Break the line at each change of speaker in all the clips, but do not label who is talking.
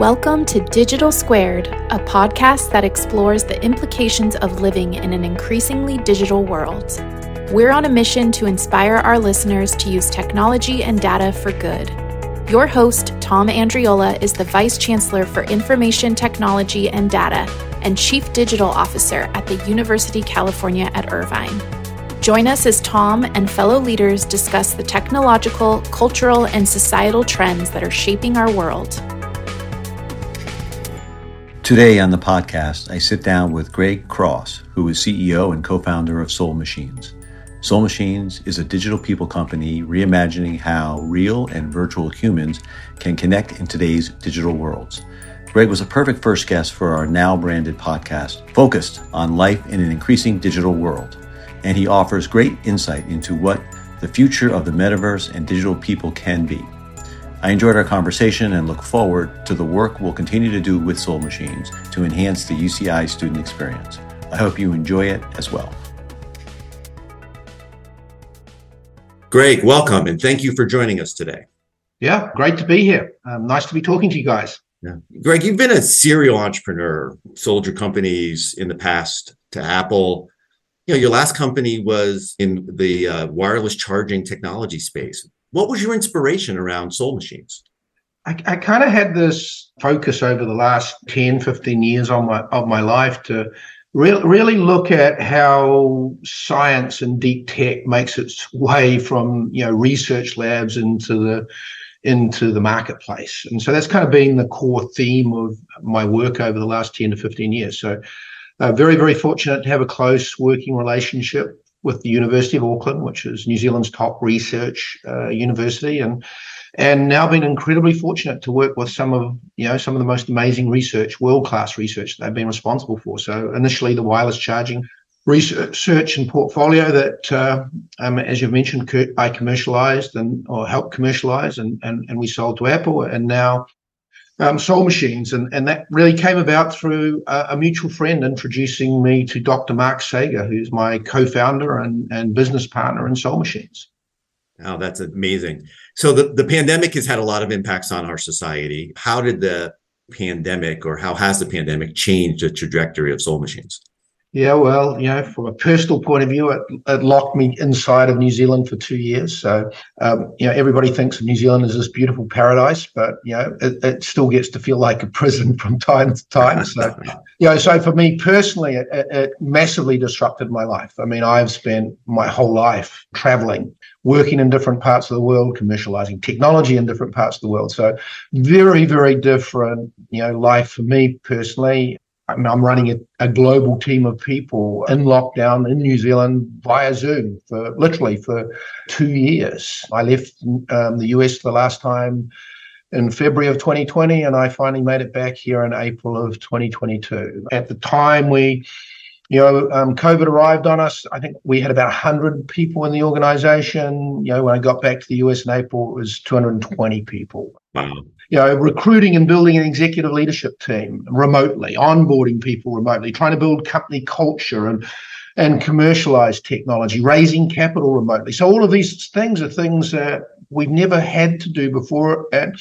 Welcome to Digital Squared, a podcast that explores the implications of living in an increasingly digital world. We're on a mission to inspire our listeners to use technology and data for good. Your host, Tom Andriola, is the Vice Chancellor for Information Technology and Data and Chief Digital Officer at the University of California at Irvine. Join us as Tom and fellow leaders discuss the technological, cultural, and societal trends that are shaping our world.
Today on the podcast, I sit down with Greg Cross, who is CEO and co founder of Soul Machines. Soul Machines is a digital people company reimagining how real and virtual humans can connect in today's digital worlds. Greg was a perfect first guest for our now branded podcast, focused on life in an increasing digital world. And he offers great insight into what the future of the metaverse and digital people can be. I enjoyed our conversation and look forward to the work we'll continue to do with Soul Machines to enhance the UCI student experience. I hope you enjoy it as well. Greg, welcome and thank you for joining us today.
Yeah, great to be here. Um, nice to be talking to you guys.
Yeah. Greg, you've been a serial entrepreneur, sold your companies in the past to Apple. You know, your last company was in the uh, wireless charging technology space. What was your inspiration around soul machines?
I, I kind of had this focus over the last 10, 15 years of my, of my life to re- really look at how science and deep tech makes its way from, you know, research labs into the into the marketplace. And so that's kind of been the core theme of my work over the last 10 to 15 years. So uh, very, very fortunate to have a close working relationship with the University of Auckland, which is New Zealand's top research uh, university, and and now been incredibly fortunate to work with some of you know some of the most amazing research, world class research that they've been responsible for. So initially, the wireless charging research and portfolio that, uh, um, as you've mentioned, I commercialized and or helped commercialize, and and and we sold to Apple, and now um, Soul Machines, and, and that really came about through a, a, mutual friend introducing me to Dr. Mark Sagar, who's my co-founder and, and business partner in Soul Machines.
Wow, that's amazing. So the, the pandemic has had a lot of impacts on our society. How did the pandemic or how has the pandemic changed the trajectory of Soul Machines?
Yeah, well, you know, from a personal point of view, it, it locked me inside of New Zealand for two years. So, um, you know, everybody thinks of New Zealand as this beautiful paradise, but you know, it, it still gets to feel like a prison from time to time. So, you know, so for me personally, it, it massively disrupted my life. I mean, I've spent my whole life traveling, working in different parts of the world, commercializing technology in different parts of the world. So, very, very different, you know, life for me personally. I'm running a, a, global team of people in lockdown in New Zealand via Zoom for literally for two years. I left um, the US the last time in February of 2020, and I finally made it back here in April of 2022. At the time, we you know, um, COVID arrived on us. I think we had about 100 people in the organization. You know, when I got back to the US in April, it was 220 people. Wow. You know, recruiting and building an executive leadership team remotely, onboarding people remotely, trying to build company culture and and commercialize technology, raising capital remotely. So all of these things are things that we've never had to do before. And,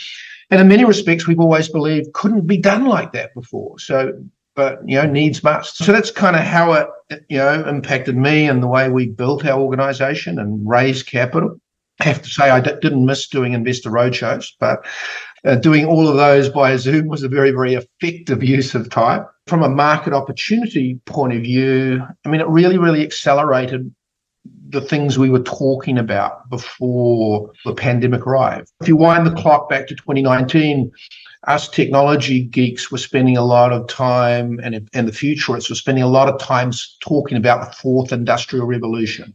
and in many respects, we've always believed couldn't be done like that before. So but you know needs must so that's kind of how it you know impacted me and the way we built our organization and raised capital I have to say I d- didn't miss doing investor roadshows but uh, doing all of those by zoom was a very very effective use of time from a market opportunity point of view i mean it really really accelerated the things we were talking about before the pandemic arrived if you wind the clock back to 2019 us technology geeks were spending a lot of time, and, and the futurists were spending a lot of time talking about the fourth industrial revolution.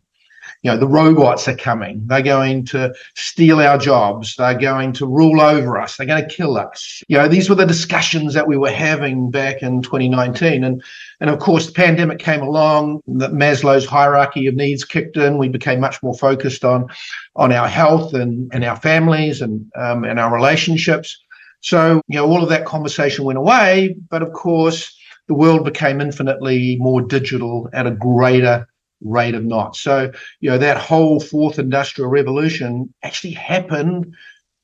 You know, the robots are coming. They're going to steal our jobs. They're going to rule over us. They're going to kill us. You know, these were the discussions that we were having back in 2019. And, and of course, the pandemic came along. The Maslow's hierarchy of needs kicked in. We became much more focused on, on our health and, and our families and, um, and our relationships. So, you know, all of that conversation went away, but of course, the world became infinitely more digital at a greater rate of knots. So, you know, that whole fourth industrial revolution actually happened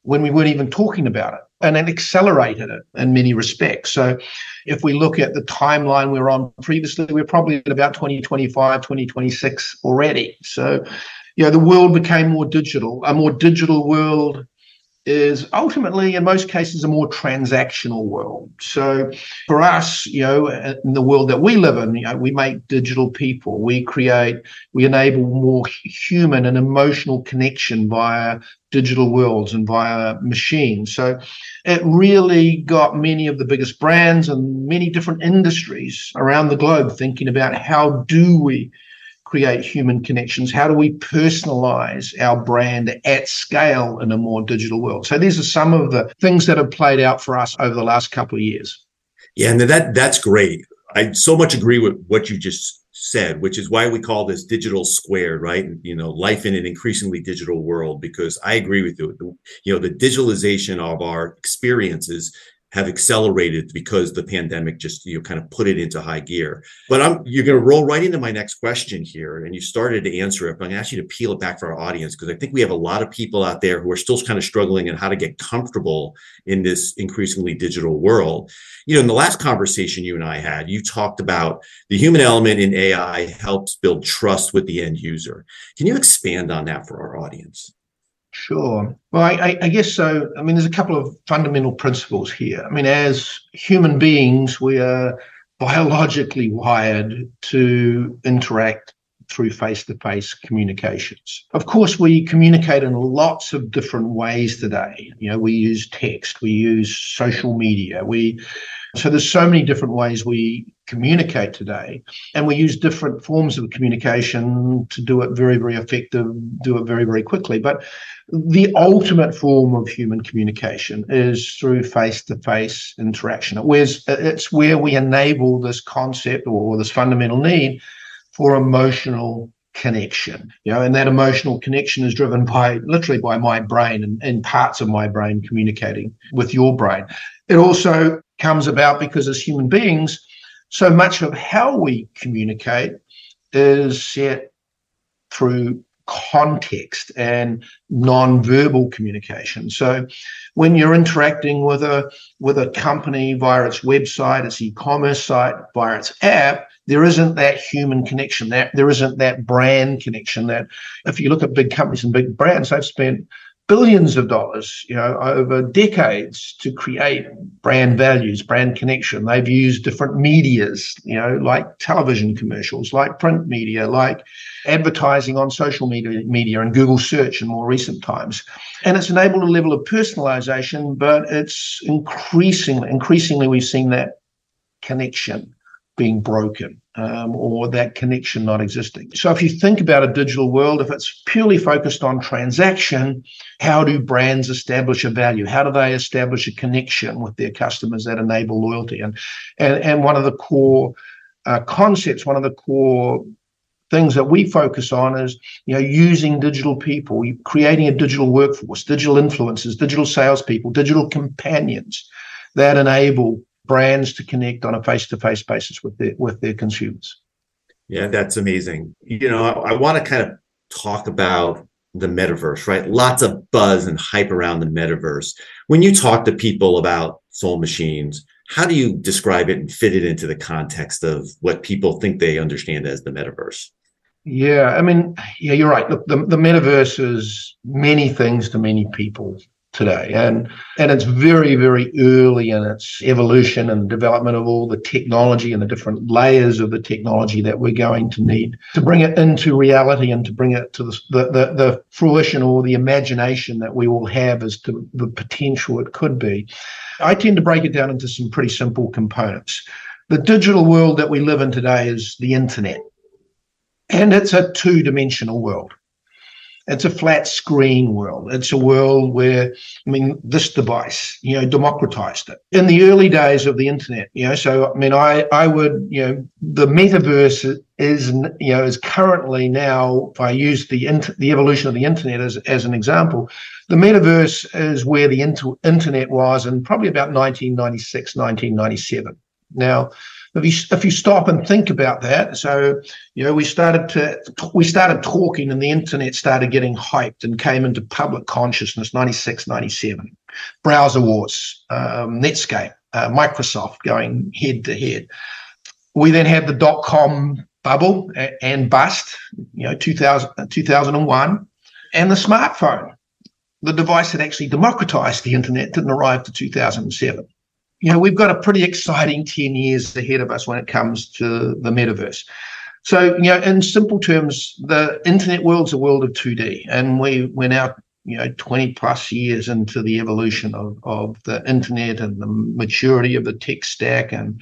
when we weren't even talking about it and it accelerated it in many respects. So if we look at the timeline we were on previously, we're probably at about 2025, 2026 already. So, you know, the world became more digital. A more digital world is ultimately, in most cases, a more transactional world. So for us, you know, in the world that we live in, you know, we make digital people. We create, we enable more human and emotional connection via digital worlds and via machines. So it really got many of the biggest brands and many different industries around the globe thinking about how do we create human connections? How do we personalize our brand at scale in a more digital world? So these are some of the things that have played out for us over the last couple of years.
Yeah, and that that's great. I so much agree with what you just said, which is why we call this digital squared, right? You know, life in an increasingly digital world, because I agree with you. You know, the digitalization of our experiences have accelerated because the pandemic just you know kind of put it into high gear. But I'm you're going to roll right into my next question here, and you started to answer it. But I'm going to ask you to peel it back for our audience because I think we have a lot of people out there who are still kind of struggling in how to get comfortable in this increasingly digital world. You know, in the last conversation you and I had, you talked about the human element in AI helps build trust with the end user. Can you expand on that for our audience?
Sure. Well, I, I, guess so. I mean, there's a couple of fundamental principles here. I mean, as human beings, we are biologically wired to interact through face to face communications. Of course, we communicate in lots of different ways today. You know, we use text, we use social media, we so there's so many different ways we communicate today, and we use different forms of communication to do it very, very effective, do it very, very quickly. But the ultimate form of human communication is through face-to-face interaction. Where's it's where we enable this concept or this fundamental need for emotional connection you know and that emotional connection is driven by literally by my brain and, and parts of my brain communicating with your brain it also comes about because as human beings, so much of how we communicate is set through context and non-verbal communication. So when you're interacting with a with a company via its website, its e-commerce site, via its app, there isn't that human connection. That there isn't that brand connection. That if you look at big companies and big brands, they've spent billions of dollars, you know, over decades to create brand values, brand connection. They've used different medias, you know, like television commercials, like print media, like advertising on social media, media and Google search in more recent times. And it's enabled a level of personalization, but it's increasingly, increasingly we've seen that connection being broken um, or that connection not existing. So, if you think about a digital world, if it's purely focused on transaction, how do brands establish a value? How do they establish a connection with their customers that enable loyalty? And and, and one of the core uh, concepts, one of the core things that we focus on is you know using digital people, creating a digital workforce, digital influencers, digital salespeople, digital companions that enable brands to connect on a face-to-face basis with their with their consumers.
Yeah, that's amazing. You know, I, I want to kind of talk about the metaverse, right? Lots of buzz and hype around the metaverse. When you talk to people about soul machines, how do you describe it and fit it into the context of what people think they understand as the metaverse?
Yeah, I mean, yeah, you're right. Look, the, the metaverse is many things to many people today. And and it's very very early in its evolution and development of all the technology and the different layers of the technology that we're going to need to bring it into reality and to bring it to the the, the, the fruition or the imagination that we all have as to the potential it could be. I tend to break it down into some pretty simple components. The digital world that we live in today is the internet. And it's a two-dimensional world it's a flat screen world. It's a world where, I mean, this device, you know, democratized it in the early days of the internet. You know, so I mean, I I would, you know, the metaverse is, you know, is currently now. If I use the inter, the evolution of the internet as as an example, the metaverse is where the inter, internet was in probably about 1996, 1997. Now, if you if you stop and think about that, so you know we started to we started talking, and the internet started getting hyped and came into public consciousness. 96, 97, browser wars, um, Netscape, uh, Microsoft going head to head. We then had the dot com bubble and bust, you know, 2000, 2001, and the smartphone, the device that actually democratized the internet, didn't arrive to 2007 you know, we've got a pretty exciting 10 years ahead of us when it comes to the metaverse. So, you know, in simple terms, the internet world's a world of 2D, and we we're now, you know, 20 plus years into the evolution of, of the internet and the maturity of the tech stack and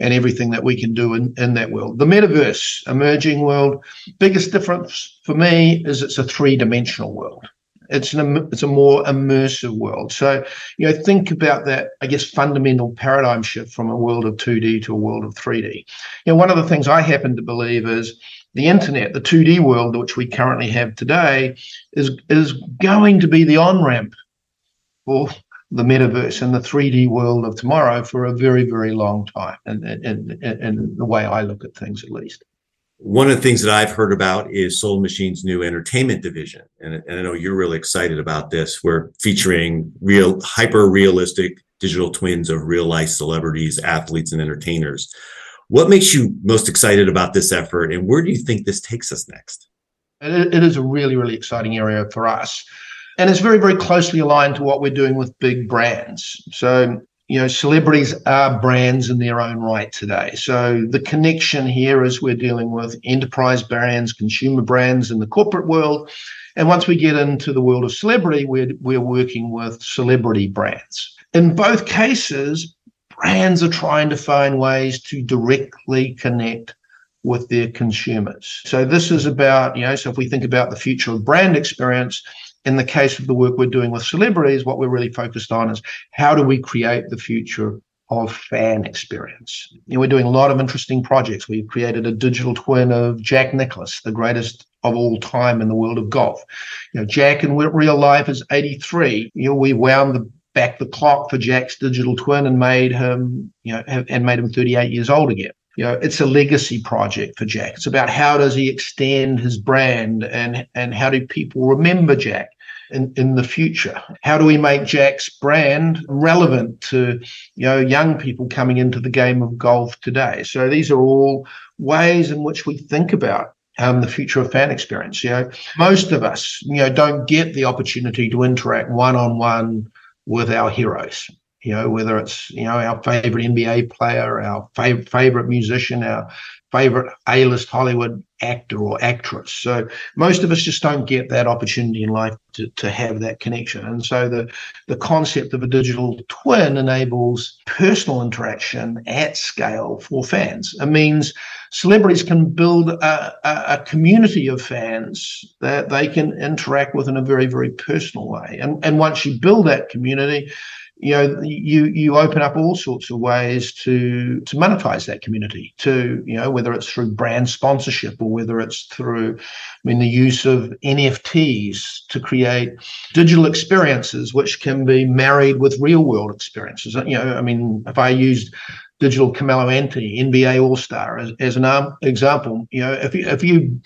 and everything that we can do in, in that world. The metaverse, emerging world, biggest difference for me is it's a three-dimensional world. It's an it's a more immersive world. So you know, think about that. I guess fundamental paradigm shift from a world of 2D to a world of 3D. You know, one of the things I happen to believe is the internet, the 2D world which we currently have today, is is going to be the on ramp for the metaverse and the 3D world of tomorrow for a very, very long time. And, and, and, and the way I look at things, at least
one of the things that I've heard about is Soul Machine's new entertainment division. And, and I know you're really excited about this. We're featuring real, hyper realistic digital twins of real life celebrities, athletes, and entertainers. What makes you most excited about this effort, and where do you think this takes us next?
it is a really, really exciting area for us. And it's very, very closely aligned to what we're doing with big brands. So you know, celebrities are brands in their own right today. So the connection here is we're dealing with enterprise brands, consumer brands in the corporate world. And once we get into the world of celebrity, we're, we're working with celebrity brands. In both cases, brands are trying to find ways to directly connect with their consumers. So this is about, you know, so if we think about the future of brand experience, in the case of the work we're doing with celebrities, what we're really focused on is how do we create the future of fan experience. You know, we're doing a lot of interesting projects. We've created a digital twin of Jack Nicklaus, the greatest of all time in the world of golf. You know, Jack in real life is 83. You know, we wound the back the clock for Jack's digital twin and made him, you know, and made him 38 years old again. You know, it's a legacy project for Jack. It's about how does he extend his brand and and how do people remember Jack? In, in the future? How do we make Jack's brand relevant to you know young people coming into the game of golf today? So these are all ways in which we think about um, the future of fan experience. You know, most of us, you know, don't get the opportunity to interact one on one with our heroes. You know, whether it's you know our favorite NBA player, our fav- favorite musician, our favorite A-list Hollywood actor or actress. So most of us just don't get that opportunity in life to, to have that connection. And so the, the concept of a digital twin enables personal interaction at scale for fans. It means celebrities can build a, a, a community of fans that they can interact with in a very, very personal way. And, and once you build that community, you know you you open up all sorts of ways to to monetize that community to you know whether it's through brand sponsorship or whether it's through i mean the use of nfts to create digital experiences which can be married with real world experiences. You know i mean if i used digital carmelo anthony nba all-star as, as an example you know if you if you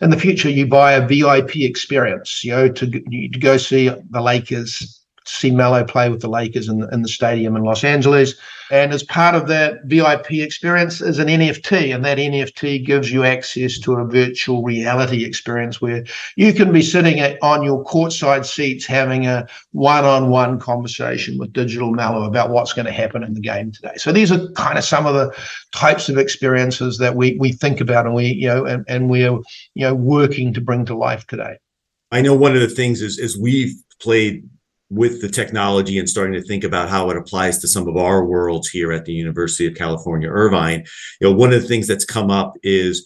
in the future you buy a vip experience you know to, to go see the lakers see Melo play with the Lakers in in the stadium in Los Angeles. And as part of that VIP experience is an NFT, and that NFT gives you access to a virtual reality experience where you can be sitting at, on your courtside seats having a one-on-one conversation with Digital Melo about what's going to happen in the game today. So these are kind of some of the types of experiences that we we think about and we you know and, and we're you know working to bring to life today.
I know one of the things is is we've played with the technology and starting to think about how it applies to some of our worlds here at the University of California, Irvine, you know, one of the things that's come up is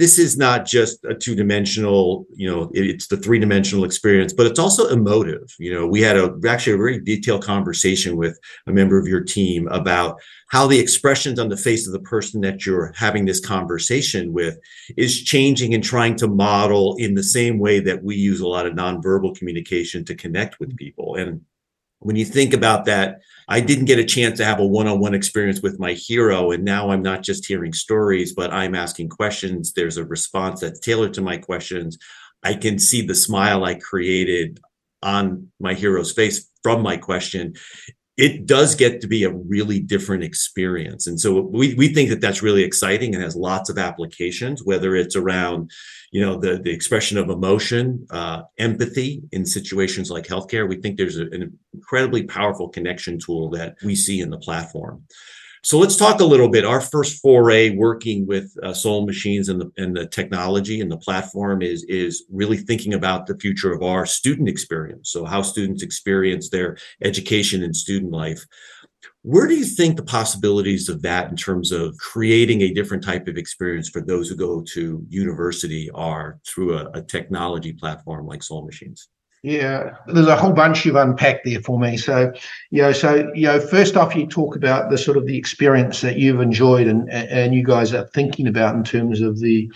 this is not just a two-dimensional you know it's the three-dimensional experience but it's also emotive. You know we had a actually a very detailed conversation with a member of your team about how the expressions on the face of the person that you're having this conversation with is changing and trying to model in the same way that we use a lot of nonverbal communication to connect with people. And when you think about that, I didn't get a chance to have a one-on-one experience with my hero, and now I'm not just hearing stories, but I'm asking questions. There's a response that's tailored to my questions. I can see the smile I created on my hero's face from my question it does get to be a really different experience. And so we, we think that that's really exciting and has lots of applications, whether it's around, you know, the, the expression of emotion, uh, empathy in situations like healthcare. We think there's a, an incredibly powerful connection tool that we see in the platform. So let's talk a little bit. Our first foray working with uh, Soul Machines and the, and the technology and the platform is, is really thinking about the future of our student experience. So how students experience their education and student life. Where do you think the possibilities of that in terms of creating a different type of experience for those who go to university are through a, a technology platform like Soul Machines?
Yeah, there's a whole bunch you've unpacked there for me. So, you know, so you know, first off, you talk about the sort of the experience that you've enjoyed and and you guys are thinking about in terms of the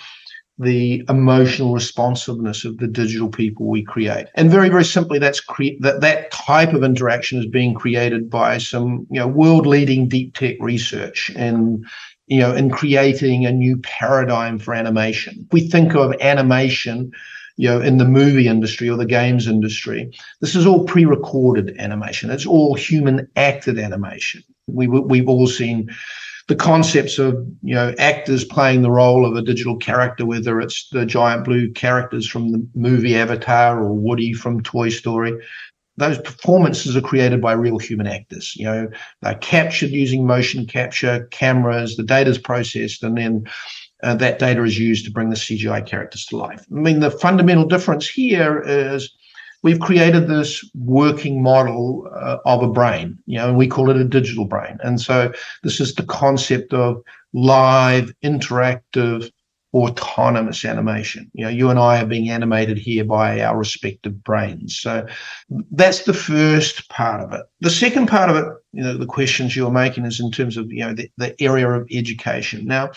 the emotional responsiveness of the digital people we create. And very, very simply, that's cre- that that type of interaction is being created by some you know world leading deep tech research and you know in creating a new paradigm for animation. We think of animation you know, in the movie industry or the games industry. This is all pre-recorded animation. It's all human acted animation. We we've all seen the concepts of you know actors playing the role of a digital character, whether it's the giant blue characters from the movie Avatar or Woody from Toy Story. Those performances are created by real human actors. You know, they're captured using motion capture cameras. The data is processed, and then uh, that data is used to bring the CGI characters to life. I mean, the fundamental difference here is we've created this working model uh, of a brain, you know, and we call it a digital brain. And so this is the concept of live, interactive, autonomous animation. You know, you and I are being animated here by our respective brains. So that's the first part of it. The second part of it, you know, the questions you're making is in terms of, you know, the, the area of education. Now,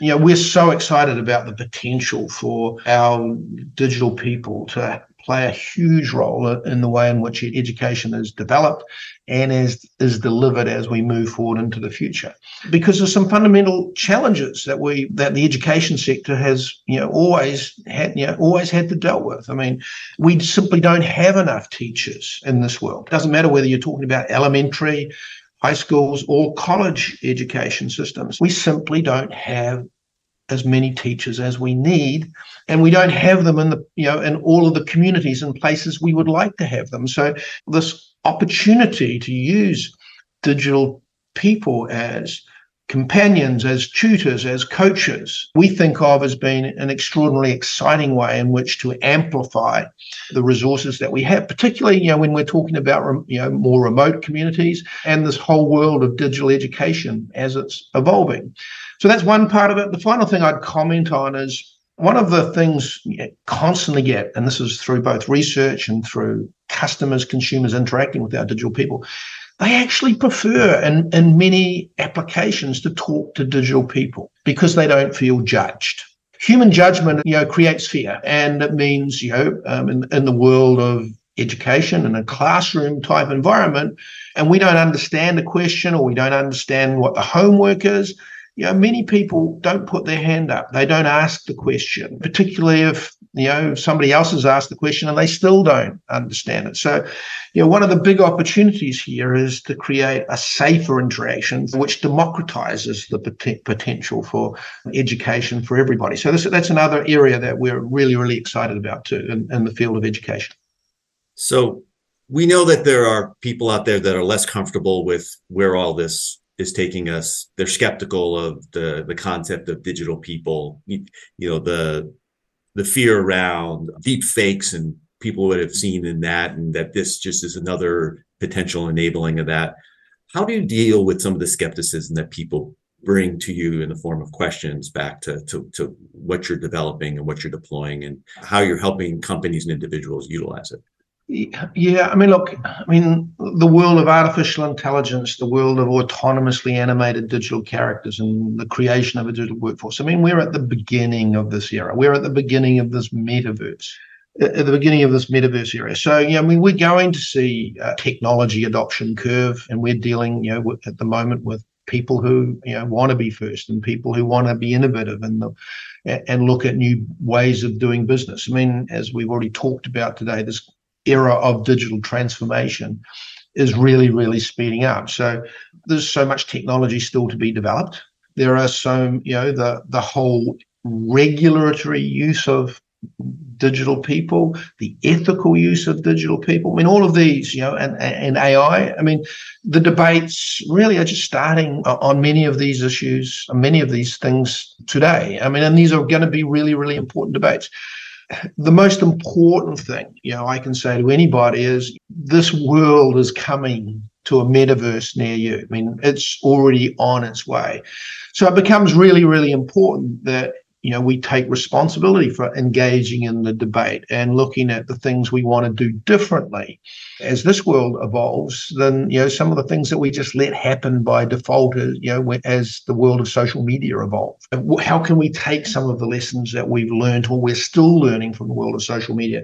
you know, we're so excited about the potential for our digital people to play a huge role in the way in which education is developed and is, is delivered as we move forward into the future. Because there's some fundamental challenges that we that the education sector has, you know, always had, you know, always had to deal with. I mean, we simply don't have enough teachers in this world. Doesn't matter whether you're talking about elementary, high schools, or college education systems. We simply don't have as many teachers as we need and we don't have them in the you know in all of the communities and places we would like to have them. So this opportunity to use digital people as companions as tutors as coaches we think of as being an extraordinarily exciting way in which to amplify the resources that we have particularly you know when we're talking about you know more remote communities and this whole world of digital education as it's evolving so that's one part of it. The final thing I'd comment on is one of the things you constantly get, and this is through both research and through customers, consumers interacting with our digital people, they actually prefer in, in many applications to talk to digital people because they don't feel judged. Human judgment, you know, creates fear, and it means, you know, um, in, in the world of education in a classroom type environment, and we don't understand the question or we don't understand what the homework is, you know, many people don't put their hand up. They don't ask the question, particularly if, you know, somebody else has asked the question and they still don't understand it. So, you know, one of the big opportunities here is to create a safer interaction which democratizes the pot- potential for education for everybody. So this, that's another area that we're really, really excited about too in, in the field of education.
So we know that there are people out there that are less comfortable with where all this is taking us they're skeptical of the the concept of digital people you, you know the the fear around deep fakes and people would have seen in that and that this just is another potential enabling of that. How do you deal with some of the skepticism that people bring to you in the form of questions back to, to, to what you're developing and what you're deploying and how you're helping companies and individuals utilize it
yeah, I mean, look, I mean, the world of artificial intelligence, the world of autonomously animated digital characters, and the creation of a digital workforce. I mean, we're at the beginning of this era. We're at the beginning of this metaverse. Uh, at the beginning of this metaverse era. So, know, I mean, we're going to see a technology adoption curve, and we're dealing, you know, at the moment with people who you know want to be first and people who want to be innovative and the, and look at new ways of doing business. I mean, as we've already talked about today, this era of digital transformation is really, really speeding up. So there's so much technology still to be developed. There are so, you know, the the whole regulatory use of digital people, the ethical use of digital people. I mean, all of these, you know, and, and AI. I mean, the debates really are just starting on many of these issues, many of these things today. I mean, and these are going to be really, really important debates. The most important thing, you know, I can say to anybody is this world is coming to a metaverse near you. I mean, it's already on its way. So it becomes really, really important that you know we take responsibility for engaging in the debate and looking at the things we want to do differently as this world evolves than you know some of the things that we just let happen by default as you know as the world of social media evolves. How can we take some of the lessons that we've learned or we're still learning from the world of social media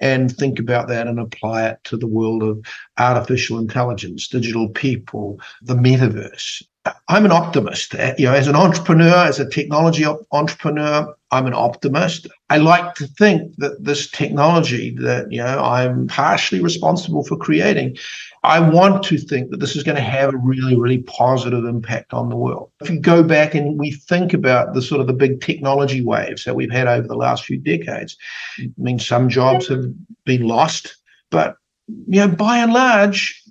and think about that and apply it to the world of artificial intelligence digital people the metaverse I'm an optimist. Uh, you know, as an entrepreneur, as a technology entrepreneur, I'm an optimist. I like to think that this technology that you know I'm partially responsible for creating, I want to think that this is going to have a really, really positive impact on the world. If you go back and we think about the sort of the big technology waves that we've had over the last few decades, I mean, some jobs have been lost, but you know, by and large,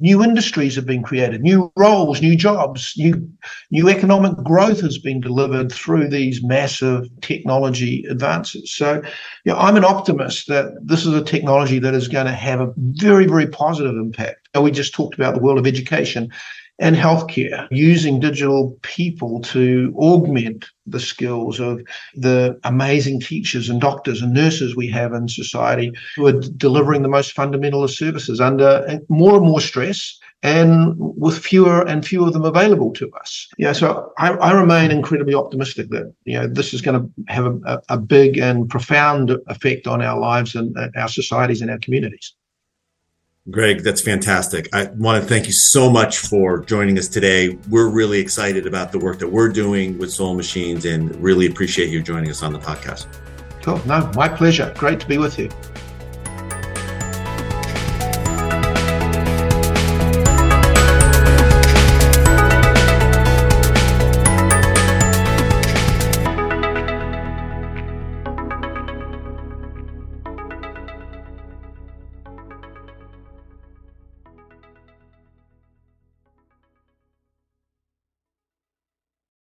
new industries have been created, new roles, new jobs, new new economic growth has been delivered through these massive technology advances. So, know, I'm an optimist that this is a technology that is going to have a very, very positive impact. And we just talked about the world of education and healthcare, using digital people to augment the skills of the amazing teachers and doctors and nurses we have in society who are delivering the most fundamental of services under more and more stress and with fewer and fewer of them available to us. Yeah, so I, I remain incredibly optimistic that you know this is going to have a, a big and profound effect on our lives and uh, our societies and our communities.
Greg, that's fantastic. I want to thank you so much for joining us today. We're really excited about the work that we're doing with Soul Machines and really appreciate you joining us on the podcast.
Cool. No, my pleasure. Great to be with you.